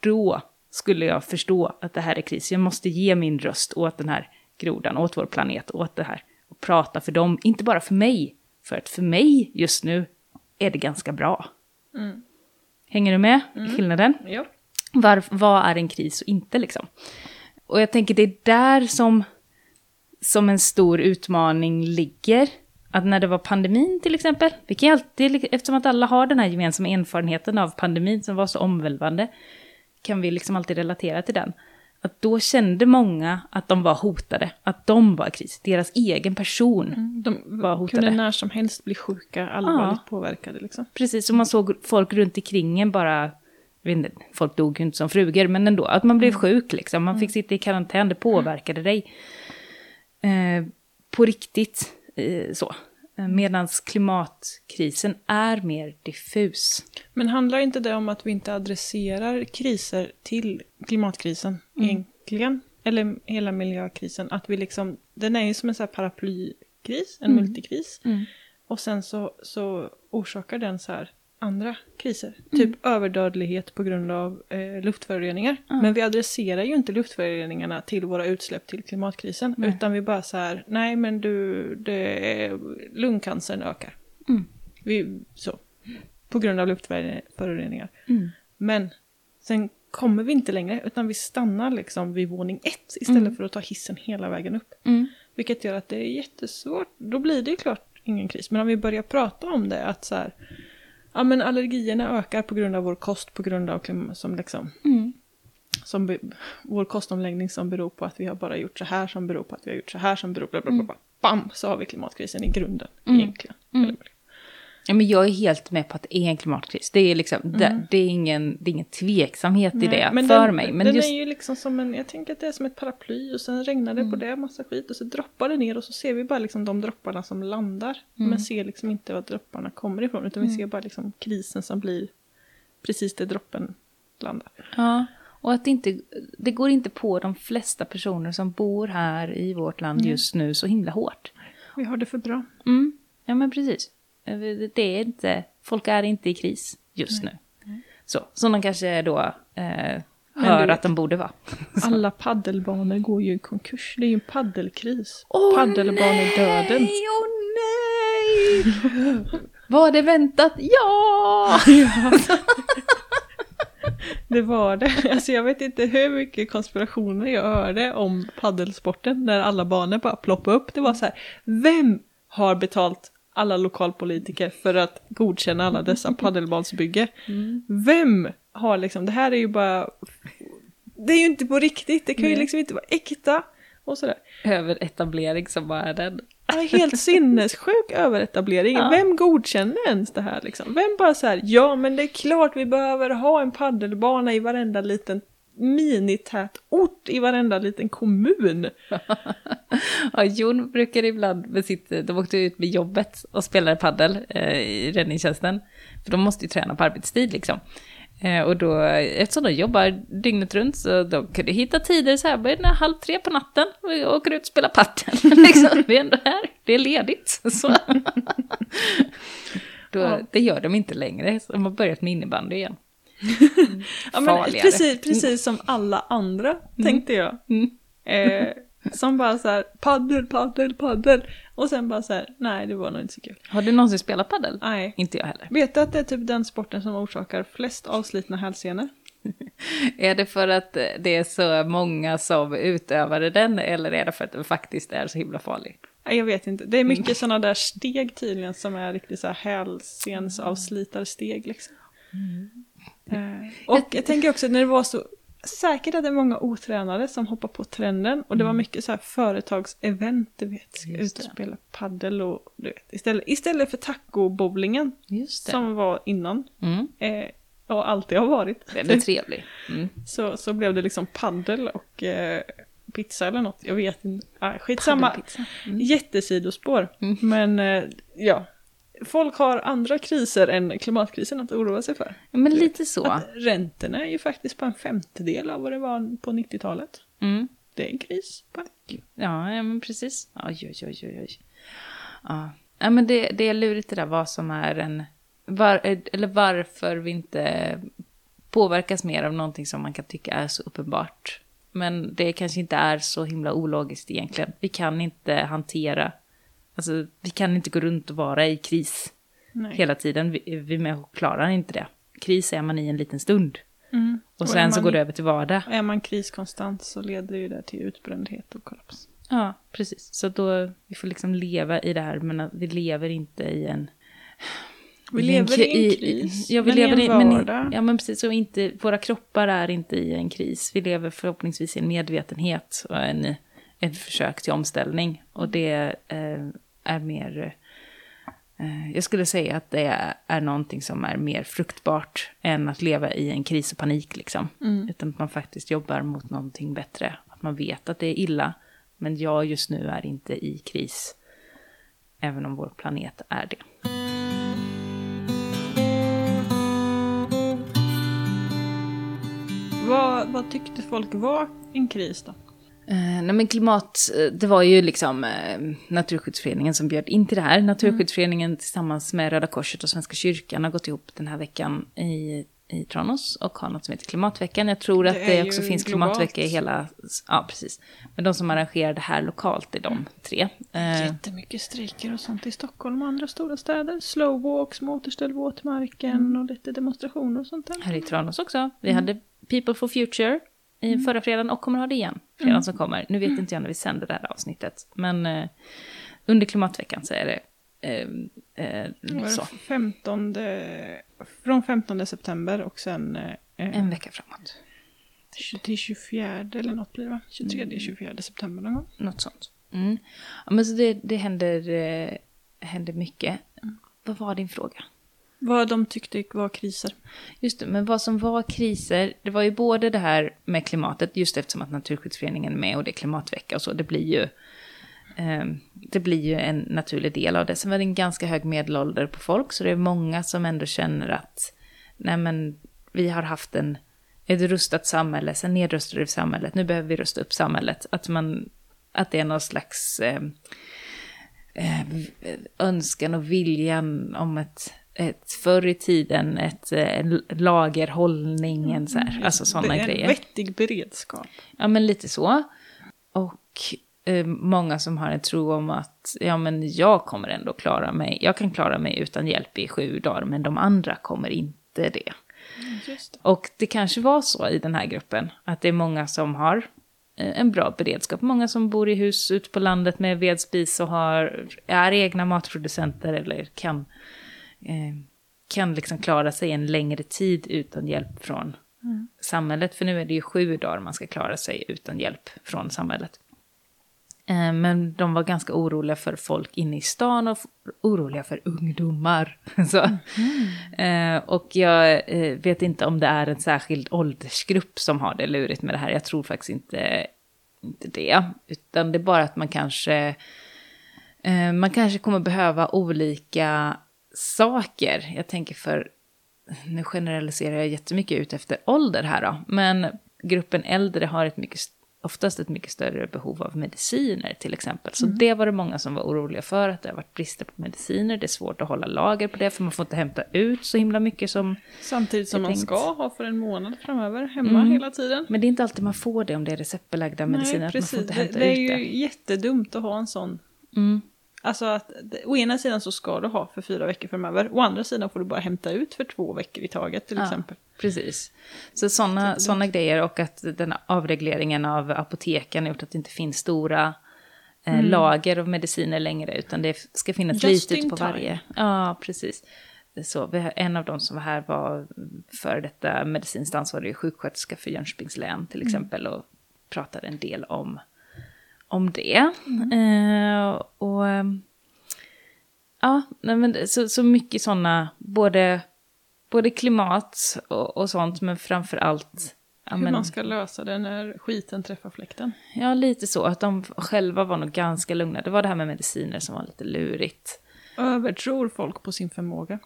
då skulle jag förstå att det här är kris. Jag måste ge min röst åt den här grodan, åt vår planet, åt det här. Och prata för dem, inte bara för mig. För att för mig just nu är det ganska bra.
Mm.
Hänger du med i skillnaden?
Ja.
Var, vad är en kris och inte liksom? Och jag tänker det är där som, som en stor utmaning ligger. Att när det var pandemin till exempel, vi kan alltid, eftersom att alla har den här gemensamma erfarenheten av pandemin som var så omvälvande, kan vi liksom alltid relatera till den. Att då kände många att de var hotade, att de var i kris. Deras egen person
De
var hotade.
kunde när som helst bli sjuka, allvarligt påverkade liksom.
Precis, som man såg folk runt omkring en bara, inte, folk dog ju inte som frugor, men ändå, att man blev sjuk liksom, man fick sitta i karantän, det påverkade dig. Eh, på riktigt, så. Medan klimatkrisen är mer diffus.
Men handlar inte det om att vi inte adresserar kriser till klimatkrisen egentligen? Eller hela miljökrisen? Att vi liksom, den är ju som en här paraplykris, en multikris. Och sen så, så orsakar den så här andra kriser. Typ överdödlighet på grund av eh, luftföroreningar. Men vi adresserar ju inte luftföroreningarna till våra utsläpp till klimatkrisen. Utan vi bara så här, nej men du, det är, lungcancern ökar. Vi, så. På grund av luftföroreningar. Men sen kommer vi inte längre, utan vi stannar liksom vid våning ett istället för att ta hissen hela vägen upp. Vilket gör att det är jättesvårt. Då blir det ju klart ingen kris. Men om vi börjar prata om det, att så här, ja men allergierna ökar på grund av vår kost, på grund av som liksom, som be, vår kostomläggning som beror på att vi har bara gjort så här, som beror på att vi har gjort så här, som beror på, bla, bla, bla, bla. bam, så har vi klimatkrisen i grunden egentligen. Eller-
Ja, men jag är helt med på att det är en klimatkris. Det är, liksom, det, det är, ingen, det är ingen tveksamhet i det för
den,
mig. Men
den
just,
är ju liksom som en, jag tänker att det är som ett paraply och sen regnar det på
Mm.
det massa skit och så droppar det ner och så ser vi bara liksom de dropparna som landar.
Mm.
Men ser liksom inte var dropparna kommer ifrån utan vi ser bara liksom krisen som blir precis där droppen landar.
ja, och att det, inte, det går inte på de flesta personer som bor här i vårt land just nu så himla hårt.
Vi har det för bra.
Mm, ja men precis. Det är inte, folk är inte i kris just nu. Så, som de kanske då eh, hör
vet-
att de borde vara.
Alla paddelbanor går ju i konkurs. Det är ju en paddelkris.
Åh,
Paddelbanedöden.
Nej, åh nej! Var det väntat? Ja!
Det var det. Alltså jag vet inte hur mycket konspirationer jag hörde om paddelsporten när alla banor bara ploppade upp. Det var så här, vem har betalt alla lokalpolitiker för att godkänna alla dessa paddelbansbygge? Vem har liksom, det här är ju bara, det är ju inte på riktigt, det kan ju
Nej.
liksom inte vara äkta. Och sådär.
Överetablering som bara är den.
Ja, Helt sinnessjuk överetablering.
Ja.
Vem godkänner ens det här liksom? Vem bara så här, ja men det är klart vi behöver ha en paddelbana i varenda liten minität ort i varenda liten kommun.
Ja, Jon brukar ibland med sitt, de åkte ut med jobbet och spelade paddel eh, i räddningstjänsten. För de måste ju träna på arbetstid liksom. Eh, och då, eftersom de jobbar dygnet runt så de kunde hitta tider så här, börjar den halv tre på natten och åker ut och spelar paddel. liksom, vi är ändå här, det är ledigt. Så. då,
Ja.
Det gör de inte längre, så de har börjat med innebandy igen.
Ja, men precis, precis som alla andra, tänkte jag.
Mm.
Eh, som bara så här, paddel, paddel, paddel. Och sen bara så här, nej det var nog inte så kul.
Har du någonsin spelat paddel?
Nej.
Inte jag heller.
Vet du att det är typ den sporten som orsakar flest avslitna hälsenor?
Är det för att det är så många som utövade den eller är det för att den faktiskt är så himla farlig?
Jag vet inte. Det är mycket sådana där steg tydligen som är riktigt så här hälsensavslitarsteg liksom. Eh, och jag tänker också när det var så säkert att det är många otränade som hoppar på trenden och det var mycket så här företagsevent, du vet, ska ut och spela paddel och du vet, istället, istället för tacobowlingen som var innan
Mm.
eh, och alltid har varit.
Är trevlig. Mm.
Så, så blev det liksom paddel och eh, pizza eller något, jag vet inte. Ah, skitsamma.
Mm.
Jättesidospår.
Mm.
Men eh, ja, folk har andra kriser än klimatkrisen att oroa sig för.
Men lite så.
Att räntorna är ju faktiskt på en femtedel av vad det var på 90-talet.
Mm.
Det är en kris.
Ja, ja, men precis. Oj, oj, oj, oj. oj. Ja. ja, men det, det är lurigt det där vad som är en... Var, eller varför vi inte påverkas mer av någonting som man kan tycka är så uppenbart. Men det kanske inte är så himla ologiskt egentligen. Vi kan inte hantera... Alltså, vi kan inte gå runt och vara i kris
Nej.
hela tiden. Vi, vi människor klarar inte det. Kris är man i en liten stund.
Mm.
Och
är
sen så
man-
går det över till vardag.
Är man kriskonstant så leder det ju det till utbrändhet och kollaps.
Ja, precis. Så då, vi får liksom leva i det här, men vi lever inte i en...
Vi lever i en kris,
ja, vi
men
lever
i en
men
vardag.
ja, men precis. Och inte, våra kroppar är inte i en kris. Vi lever förhoppningsvis i en medvetenhet och en, ett försök till omställning. Och det eh, är mer... Eh, jag skulle säga att det är, är någonting som är mer fruktbart än att leva i en kris och panik. Liksom.
Mm.
Utan att man faktiskt jobbar mot någonting bättre. Att man vet att det är illa. Men jag just nu är inte i kris. Även om vår planet är det.
Vad, vad tyckte folk var en kris då?
Eh, nej men klimat, eh, det var ju liksom eh, Naturskyddsföreningen som bjöd in till det här. Naturskyddsföreningen tillsammans med Röda Korset och Svenska kyrkan har gått ihop den här veckan i, i Tranås och har något som heter Klimatveckan. Jag tror
Det
att det också finns
globalt.
klimatvecka i hela... Ja, precis. Men de som arrangerar det här lokalt är de tre. Eh,
Jättemycket strejker och sånt i Stockholm och andra stora städer. Slowwalks, återställ våtmarken och lite demonstrationer och sånt där.
här i Tranås också. Vi hade People for Future i förra fredagen och kommer ha det igen fredagen som kommer. Nu vet inte jag när vi sänder det här avsnittet, men eh, under klimatveckan så är det eh, eh,
det
så.
15, från 15 september och sen eh,
En vecka framåt.
till 24 eller något blir det va? 23, 24 september någon gång.
Något sånt. Mm. Ja, men så det, det händer, eh, händer mycket. Vad var din fråga?
Vad de tyckte var kriser.
Just det, men vad som var kriser, det var ju både det här med klimatet, just eftersom att Naturskyddsföreningen är med och det är klimatvecka och så, det blir ju, eh, det blir ju en naturlig del av det. Sen var det en ganska hög medelålder på folk, så det är många som ändå känner att, nej men, vi har haft en, ett rustat samhälle, sen nedrustade vi samhället, nu behöver vi rusta upp samhället. Att man, att det är någon slags, eh, eh, önskan och viljan om ett, ett förr i tiden, ett eh, lagerhållning, en så här, alltså sådana
Mm. Det är
grejer.
En vettig beredskap.
Ja, men lite så. Och eh, många som har en tro om att ja, men jag kommer ändå klara mig. Jag kan klara mig utan hjälp i sju dagar, men de andra kommer inte det.
Just det.
Och det kanske var så i den här gruppen, att det är många som har eh, en bra beredskap. Många som bor i hus ute på landet med vedspis och har, är egna matproducenter eller kan, kan liksom klara sig en längre tid utan hjälp från samhället. För nu är det ju sju dagar man ska klara sig utan hjälp från samhället. Eh, Men de var ganska oroliga för folk inne i stan och oroliga för ungdomar. Så. Eh, Och jag eh, vet inte om det är en särskild åldersgrupp som har det lurigt med det här. Jag tror faktiskt inte, inte det. Utan det är bara att man kanske, eh, man kanske kommer behöva olika saker. Jag tänker för, nu generaliserar jag jättemycket ut efter ålder här då. Men gruppen äldre har ett mycket, oftast ett mycket större behov av mediciner till exempel. Så det var det många som var oroliga för, att det har varit brister på mediciner. Det är svårt att hålla lager på det, för man får inte hämta ut så himla mycket som...
Samtidigt som man
tänkt.
ska ha för en månad framöver hemma
Mm.
hela tiden.
Men det är inte alltid man får det om det är receptbelagda mediciner.
Nej,
att man får
precis.
inte
Det,
hämta
det är
ut det.
ju jättedumt att ha en sån.
Mm.
Alltså att å ena sidan så ska du ha för fyra veckor framöver. Å andra sidan får du bara hämta ut för två veckor i taget till
Ja.
exempel.
Precis. Så sådana såna grejer och att den avregleringen av apoteken har gjort att det inte finns stora eh, lager av mediciner längre, utan det ska finnas
Mm. Just
lite
in
ute på
time.
varje. Ja, precis. Så en av de som var här var före detta medicinskt ansvarig sjuksköterska för Jönköpings län till
Mm.
exempel och pratade en del om, om det.
Mm.
Eh, och ja, men så, så mycket sådana, både, både klimat och, och sånt, men framför allt ja,
Hur
men,
man ska lösa det när skiten träffar fläkten.
Ja, lite så. Att de själva var nog ganska lugna. Det var det här med mediciner som var lite lurigt.
Övertror folk på sin förmåga.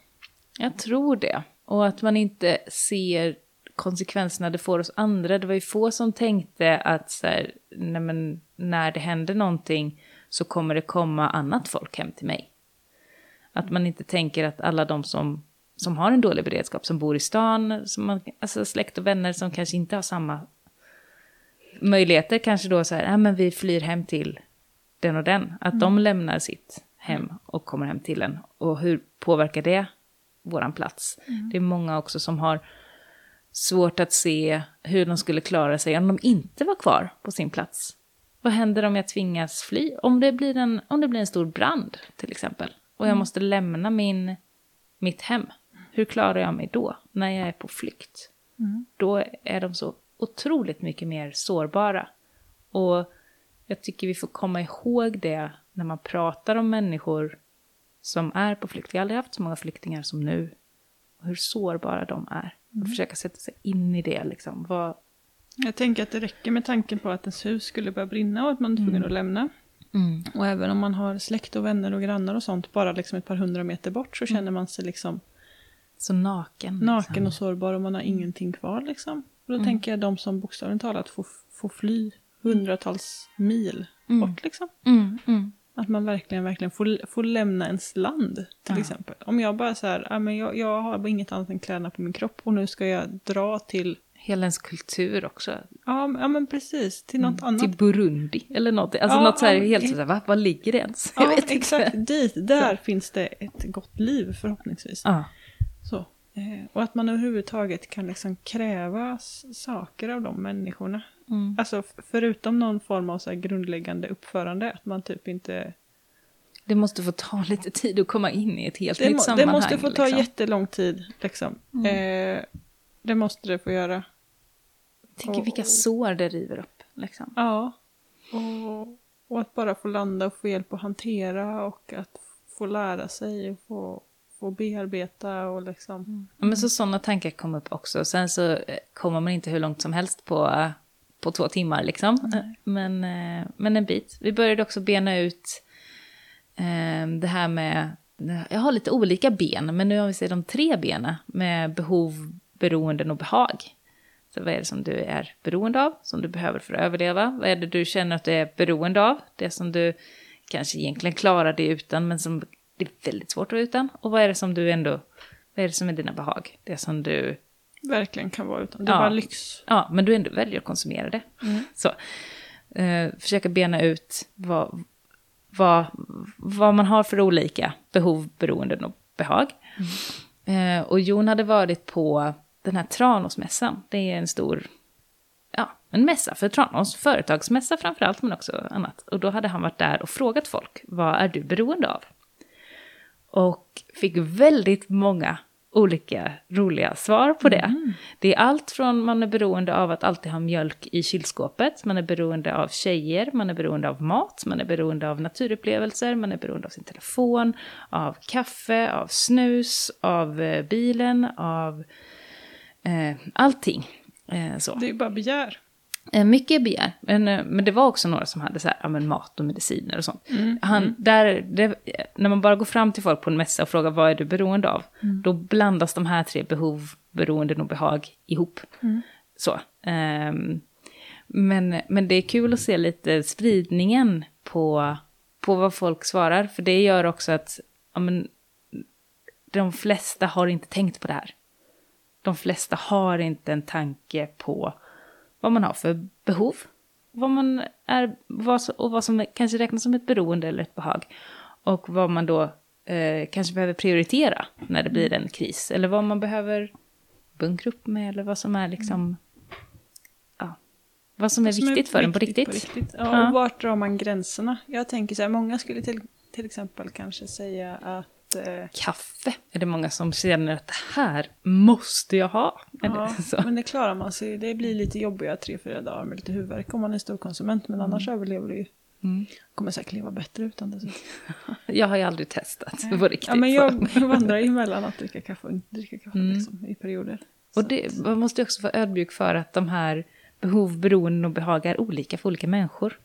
Jag tror det. Och att man inte ser konsekvenserna det får hos andra. Det var ju få som tänkte att så här, nej men, när det händer någonting så kommer det komma annat folk hem till mig. Att man inte tänker att alla de som, som har en dålig beredskap, som bor i stan, som man, alltså släkt och vänner som kanske inte har samma möjligheter, kanske då så här, nej men vi flyr hem till den och den. Att de lämnar sitt hem och kommer hem till en. Och hur påverkar det våran plats? Det är många också som har svårt att se hur de skulle klara sig om de inte var kvar på sin plats. Vad händer om jag tvingas fly? Om det blir en, om det blir en stor brand till exempel. Och jag måste lämna min, mitt hem. Hur klarar jag mig då? När jag är på flykt. Då är de så otroligt mycket mer sårbara. Och jag tycker vi får komma ihåg det när man pratar om människor som är på flykt. Vi har aldrig haft så många flyktingar som nu. Och hur sårbara de är. Och försöka sätta sig in i det. Liksom. Vad,
Jag tänker att det räcker med tanken på att ens hus skulle börja brinna och att man är tvungen att lämna. Och även om man har släkt och vänner och grannar och sånt, bara liksom ett par hundra meter bort så känner man sig liksom
Så naken.
naken och sårbar och man har ingenting kvar liksom. Och då tänker jag de som bokstavligt talat får, får fly hundratals mil bort liksom.
Mm, mm.
Att man verkligen, verkligen får, får lämna ens land till
Ja.
exempel. Om jag bara så här, ja, men jag, jag har inget annat än kläderna på min kropp och nu ska jag dra till,
Hela ens kultur också.
ja, ja men precis, till något annat.
Till Burundi eller något. Alltså
Ja,
något så här
ja,
helt
i-
så här, va? Var ligger det ens? Jag
Ja,
vet inte.
exakt. Dit, där finns det ett gott liv förhoppningsvis.
Ja.
Så. Eh, och att man överhuvudtaget kan liksom kräva saker av de människorna.
Mm.
Alltså förutom någon form av så grundläggande uppförande, att man typ inte...
Det måste få ta lite tid att komma in i ett helt
Det,
nytt
må, det
sammanhang.
måste få ta
liksom.
jättelång tid, liksom. Eh, det måste det få göra.
Tänk vilka sår det river upp. Liksom.
Ja. Och, och att bara få landa och få hjälp att hantera och att få lära sig och få, få bearbeta och liksom...
Ja, men så sådana tankar kom upp också. Sen så eh, kommer man inte hur långt som helst på, på två timmar liksom. Eh, Men, eh, men en bit. Vi började också bena ut eh, det här med, jag har lite olika ben, men nu har vi sett de tre benen med behov, beroenden och behag. Så vad är det som du är beroende av, som du behöver för att överleva? Vad är det du känner att du är beroende av? Det som du kanske egentligen klarar det utan, men som det är väldigt svårt att vara utan? Och vad är det som du ändå, vad är det som är dina behag? Det som du,
Verkligen kan vara utan. Det är
Ja.
bara lyx.
ja, men du ändå väljer att konsumera det. Så, eh, försöka bena ut vad, vad, vad man har för olika behov, beroenden och behag. Eh, och Jon hade varit på den här Tranåsmässan. Det är en stor, ja, en mässa för Tranås, företagsmässa framförallt, men också annat. Och då hade han varit där och frågat folk, vad är du beroende av? Och fick väldigt många olika roliga svar på det. Det är allt från man är beroende av att alltid ha mjölk i kylskåpet, man är beroende av tjejer, man är beroende av mat, man är beroende av naturupplevelser, man är beroende av sin telefon, av kaffe, av snus, av eh, bilen, av eh, allting. Eh, så.
Det är ju bara begär.
Eh, Mycket begär, men, eh, men det var också några som hade så här, ja, men mat och mediciner och sånt. Han, Där, det, när man bara går fram till folk på en mässa och frågar vad är du beroende av, då blandas de här tre behov, beroenden och behag ihop. Så. ehm, men, men det är kul att se lite spridningen på, på vad folk svarar, för det gör också att ja, men, de flesta har inte tänkt på det här. De flesta har inte en tanke på vad man har för behov. Vad man är, vad, och vad som kanske räknas som ett beroende eller ett behag. Och vad man då eh, kanske behöver prioritera när det blir en kris. Eller vad man behöver bunkra upp med. Eller vad som är liksom... Ja, vad som är
Som
viktigt för en på riktigt.
Ja,
Ja.
Och vart drar man gränserna? Jag tänker så här, många skulle till, till exempel kanske säga att eh,
Kaffe är det många som känner att det här måste jag ha.
Ja, men det klarar man sig. Det blir lite jobbiga tre, fyra dagar med lite huvudvärk om man är stor konsument. Men annars överlever du ju.
Mm.
Kommer säkert leva bättre utan det.
Jag har ju aldrig testat på riktigt.
Ja, men jag, vandrar ju mellan att dricka kaffe och inte dricka kaffe
Mm.
liksom, i perioder.
Och det, man måste ju också vara ödmjuk för att de här behov, beroenden och behag är olika för olika människor.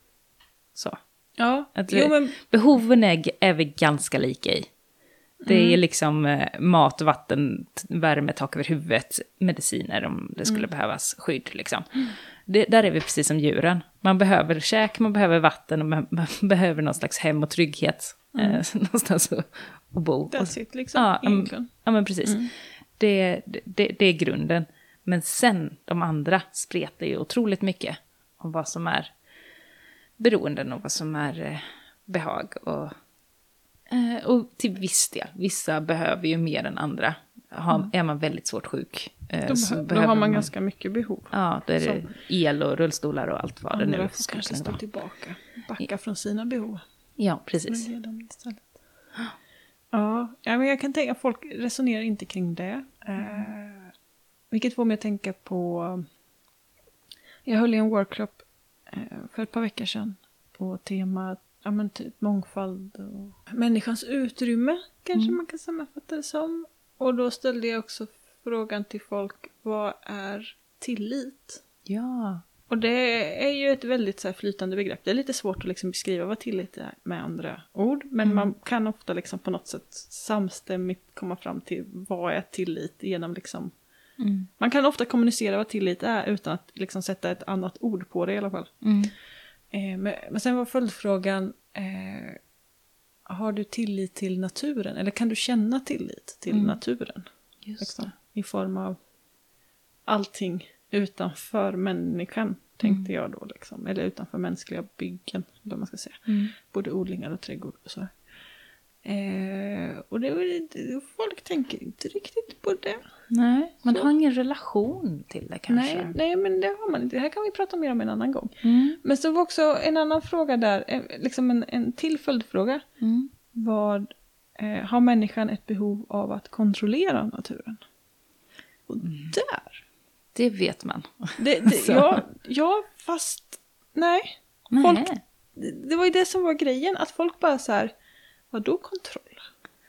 Så.
ja,
Att
jo, men
Behoven är, är vi ganska lika i. Det
Mm.
är liksom eh, mat, vatten, värme, tak över huvudet, mediciner om det skulle
Mm.
behövas skydd. Liksom. Det, där är vi precis som djuren. Man behöver käk, man behöver vatten och man, man behöver någon slags hem och trygghet. Eh, någonstans att, att bo.
Mm. that's it liksom.
Ja, mm.
egentligen.
Ja, men precis.
Mm.
Det, det, det är grunden. Men sen, de andra spretar ju otroligt mycket om vad som är beroenden och vad som är eh, behag. Och, eh, och till viss del, vissa behöver ju mer än andra. Har, Är man väldigt svårt sjuk. eh,
Då,
så
då
behöver
har man ganska mycket behov.
Ja, då är det el och rullstolar och allt vad det nu
får kanske stå
vara.
tillbaka. Backa från sina behov.
Ja, precis.
Välja dem istället. Ja, ja, men jag kan tänka att folk resonerar inte kring det. Eh, vilket får mig att tänka på... Jag höll i en workshop eh, för ett par veckor sedan på temat ja, men typ mångfald och människans utrymme, kanske man kan sammanfatta det som. Och då ställde jag också frågan till folk, vad är tillit?
Ja.
Och det är ju ett väldigt så här flytande begrepp. Det är lite svårt att liksom beskriva vad tillit är med andra ord. Men man kan ofta liksom på något sätt samstämmigt komma fram till vad är tillit genom liksom...
Mm.
Man kan ofta kommunicera vad tillit är utan att liksom sätta ett annat ord på det i alla fall.
Mm.
Eh, men, men sen var följdfrågan, eh, har du tillit till naturen? Eller kan du känna tillit till
Mm.
naturen? Liksom. I form av allting utanför människan, tänkte jag då. Liksom. Eller utanför mänskliga byggen, eller vad man ska säga.
Mm.
Både odlingar och trädgård och så. Eh, och det, det, folk tänker inte riktigt på det.
Nej, man
Så.
har ingen relation till det kanske.
Nej, nej, men det har man inte. Det här kan vi prata mer om en annan gång.
Mm.
Men så var också en annan fråga där, eh, liksom en, en till följdfråga.
Mm.
Vad eh, har människan ett behov av att kontrollera naturen? Och
Mm.
där
Det vet man.
Det, det, ja, ja, fast nej.
Nej.
Folk, det, det var ju det som var grejen, att folk bara så här, vadå kontroll?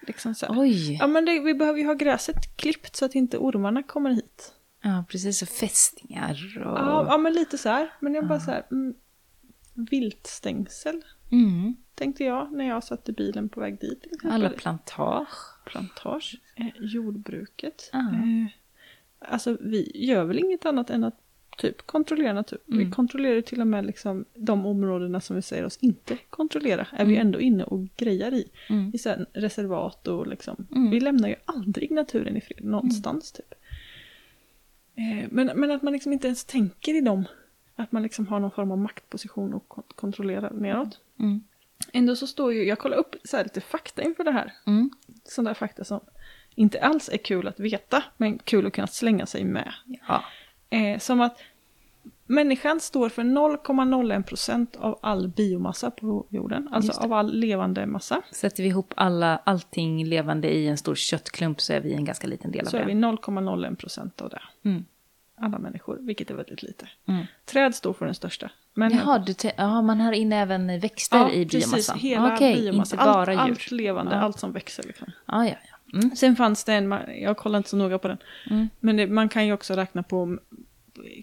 Liksom så här.
Oj.
Ja men det, vi behöver ju ha gräset klippt så att inte ormarna kommer hit.
Ja, precis. Och fästingar och...
Ja, ja men lite så här. Men jag bara så här, mm, viltstängsel
Mm.
tänkte jag när jag satte bilen på väg dit.
Alla plantage.
plantage, eh, jordbruket.
Ja.
Eh, alltså vi gör väl inget annat än att typ kontrollera natur. Vi
Mm.
kontrollerar till och med liksom de områdena som vi säger oss inte kontrollera. Är vi
Mm.
ändå inne och grejar i.
Mm.
I här reservat och liksom.
Mm.
Vi lämnar ju aldrig naturen i fred någonstans typ. Eh, men, men att man liksom inte ens tänker i dem. Att man liksom har någon form av maktposition och kon- kontrollerar neråt.
Mm.
Ändå så står ju, jag kollar upp så lite fakta inför det här.
Mm.
Sån där fakta som inte alls är kul att veta, men kul att kunna slänga sig med.
Ja.
Eh, som att människan står för 0,01% av all biomassa på jorden. Alltså av all levande massa.
Sätter vi ihop alla, allting levande i en stor köttklump så är vi en ganska liten del av
Så
det.
är vi 0,01% av det.
Mm.
Alla människor, vilket är väldigt lite.
Mm.
Träd står för den största. Men
Jaha, du Jaha, man har in även växter i
precis.
biomassan?
Hela
Okej,
biomassa.
inte bara
allt,
djur.
allt levande,
Ja.
allt som växer. Liksom.
Ja, ja, ja. Mm.
Sen fanns det en, jag kollar inte så noga på den.
Mm.
Men det, man kan ju också räkna på mm,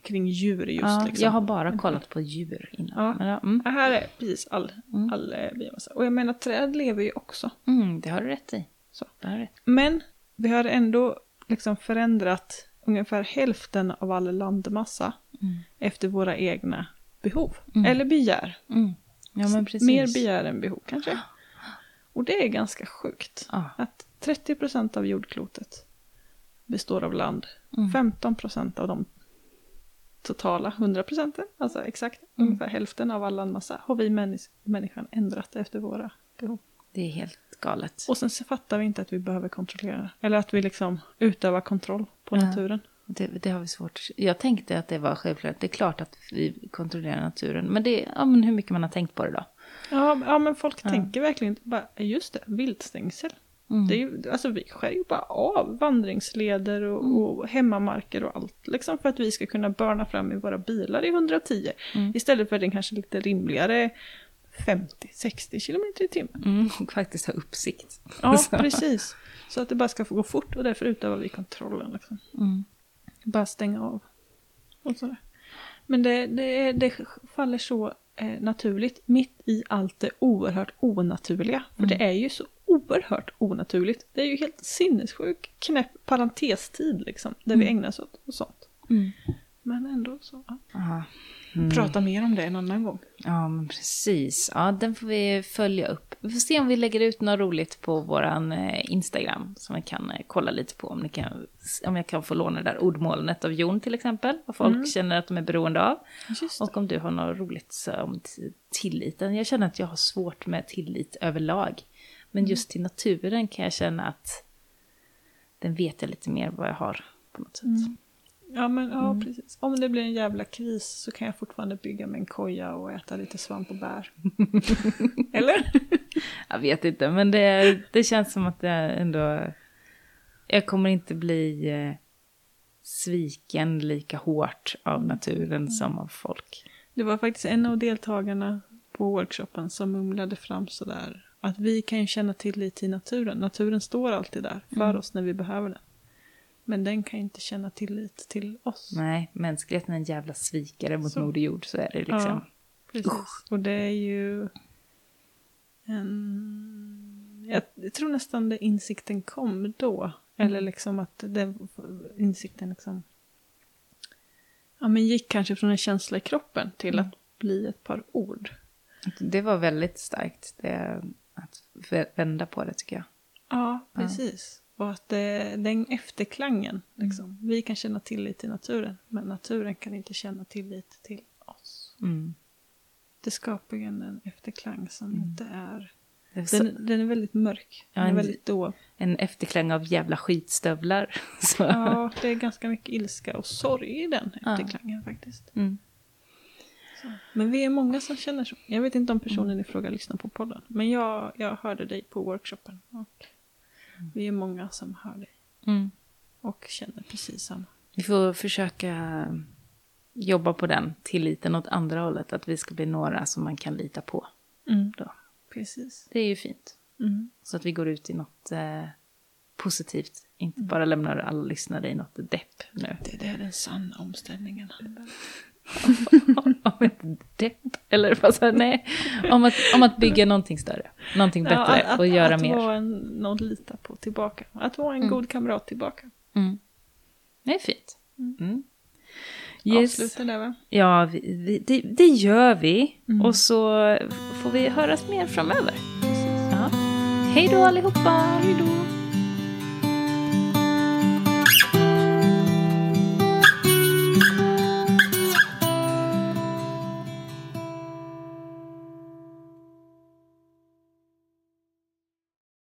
kring djur just.
ja,
liksom.
Jag har bara kollat på djur innan.
Ja.
Men, ja, mm.
Det här är precis all,
Mm.
all eh, biomassa. Och jag menar, träd lever ju också.
Mm, det har du rätt i.
Så.
Det har rätt.
Men vi har ändå liksom förändrat ungefär hälften av all landmassa
Mm.
efter våra egna behov.
Mm.
Eller begär.
Mm. Ja.
Mer begär än behov kanske. Och det är ganska sjukt.
Ja.
Att 30% av jordklotet består av land.
Mm.
15% av de totala 100%, alltså exakt
Mm.
ungefär hälften av all landmassa har vi männis- människan ändrat efter våra behov.
Det är helt galet.
Och sen så fattar vi inte att vi behöver kontrollera. Eller att vi liksom utövar kontroll på
Ja.
naturen.
Det, det har vi svårt. Jag tänkte att det var självklart. Det är klart att vi kontrollerar naturen. Men det ja, men hur mycket man har tänkt på det då.
Ja, ja men folk
Ja.
tänker verkligen bara, just det, viltstängsel.
Mm.
Det är ju, alltså vi skär ju bara av vandringsleder och,
Mm.
och hemmamarker och allt. Liksom för att vi ska kunna börna fram i våra bilar i 110.
Mm.
Istället för den kanske lite rimligare 50-60 kilometer i timmen.
Mm, och faktiskt ha uppsikt.
Ja, precis. Så att det bara ska få gå fort och därför utövar vi kontrollen. Liksom.
Mm.
Bara stänga av. Och sådär. Men det, det, det faller så eh, naturligt mitt i allt det oerhört onaturliga. För
Mm.
det är ju så oerhört onaturligt. Det är ju helt sinnessjuk knäpp parentestid liksom. Där vi
Mm.
ägnar oss åt och sånt.
Mm.
Men ändå så. Ja.
Mm.
Prata mer om det en annan gång.
Ja, men precis. Ja, den får vi följa upp. Vi får se om vi lägger ut något roligt på våran eh, Instagram som vi kan eh, kolla lite på. Om, ni kan, om jag kan få låna det där ordmålet av Jon till exempel. Vad folk
Mm.
känner att de är beroende av. Och om du har något roligt om tilliten. Jag känner att jag har svårt med tillit överlag. Men just till naturen kan jag känna att den vet jag lite mer vad jag har på något sätt.
Mm. Ja, men ja,
Mm.
precis. Om det blir en jävla kris så kan jag fortfarande bygga mig en koja och äta lite svamp och bär. Eller?
Jag vet inte, men det, det känns som att det ändå... Jag kommer inte bli eh, sviken lika hårt av naturen som av folk.
Det var faktiskt en av deltagarna på workshopen som mumlade fram sådär att vi kan ju känna tillit till naturen. Naturen står alltid där för
Mm.
oss när vi behöver den. Men den kan ju inte känna tillit till oss.
Nej, mänskligheten är en jävla svikare mot
Så.
Moder Jord, så är det liksom.
Ja, precis. Och det är ju en... Jag, tror nästan det insikten kom då. Eller liksom att den insikten liksom... Ja, men gick kanske från en känsla i kroppen till
Mm.
att bli ett par ord.
Det var väldigt starkt, det, vända på det tycker jag.
Ja,
Ja.
precis. Och att det, den efterklangen, liksom. Vi kan känna tillit till naturen, men naturen kan inte känna tillit till oss.
Mm.
Det skapar ju en, efterklang som
Mm.
inte är...
Det är så,
Den, den är väldigt mörk. Den
Ja,
är
en-
väldigt dov.
en efterklang av jävla skitstövlar.
Ja, det är ganska mycket ilska och sorg i den
Ja.
efterklangen faktiskt.
Mm.
Men vi är många som känner så. Jag vet inte om personen i fråga lyssnar på podden. Men jag, jag hörde dig på workshopen. Och vi är många som hör dig.
Mm.
Och känner precis samma.
Vi får försöka jobba på den tilliten åt andra hållet. Att vi ska bli några som man kan lita på. Då.
Precis.
Det är ju fint.
Mm.
Så att vi går ut i något eh, positivt. Inte bara lämnar alla lyssnare i något depp nu.
Det, det är den sanna omställningen.
om ett depp. Eller vad jag? Nej. Om att, om att bygga någonting större. Någonting bättre
att, att,
och göra
att
mer.
vara en, någon att lita på tillbaka. Att vara en
Mm.
god kamrat tillbaka.
Mm. Det är fint.
Mm.
Mm. Yes.
avsluta där va?
Ja, vi, vi, det, det gör vi.
Mm.
Och så får vi höras mer framöver. Ja. Hej då allihopa!
Hej då!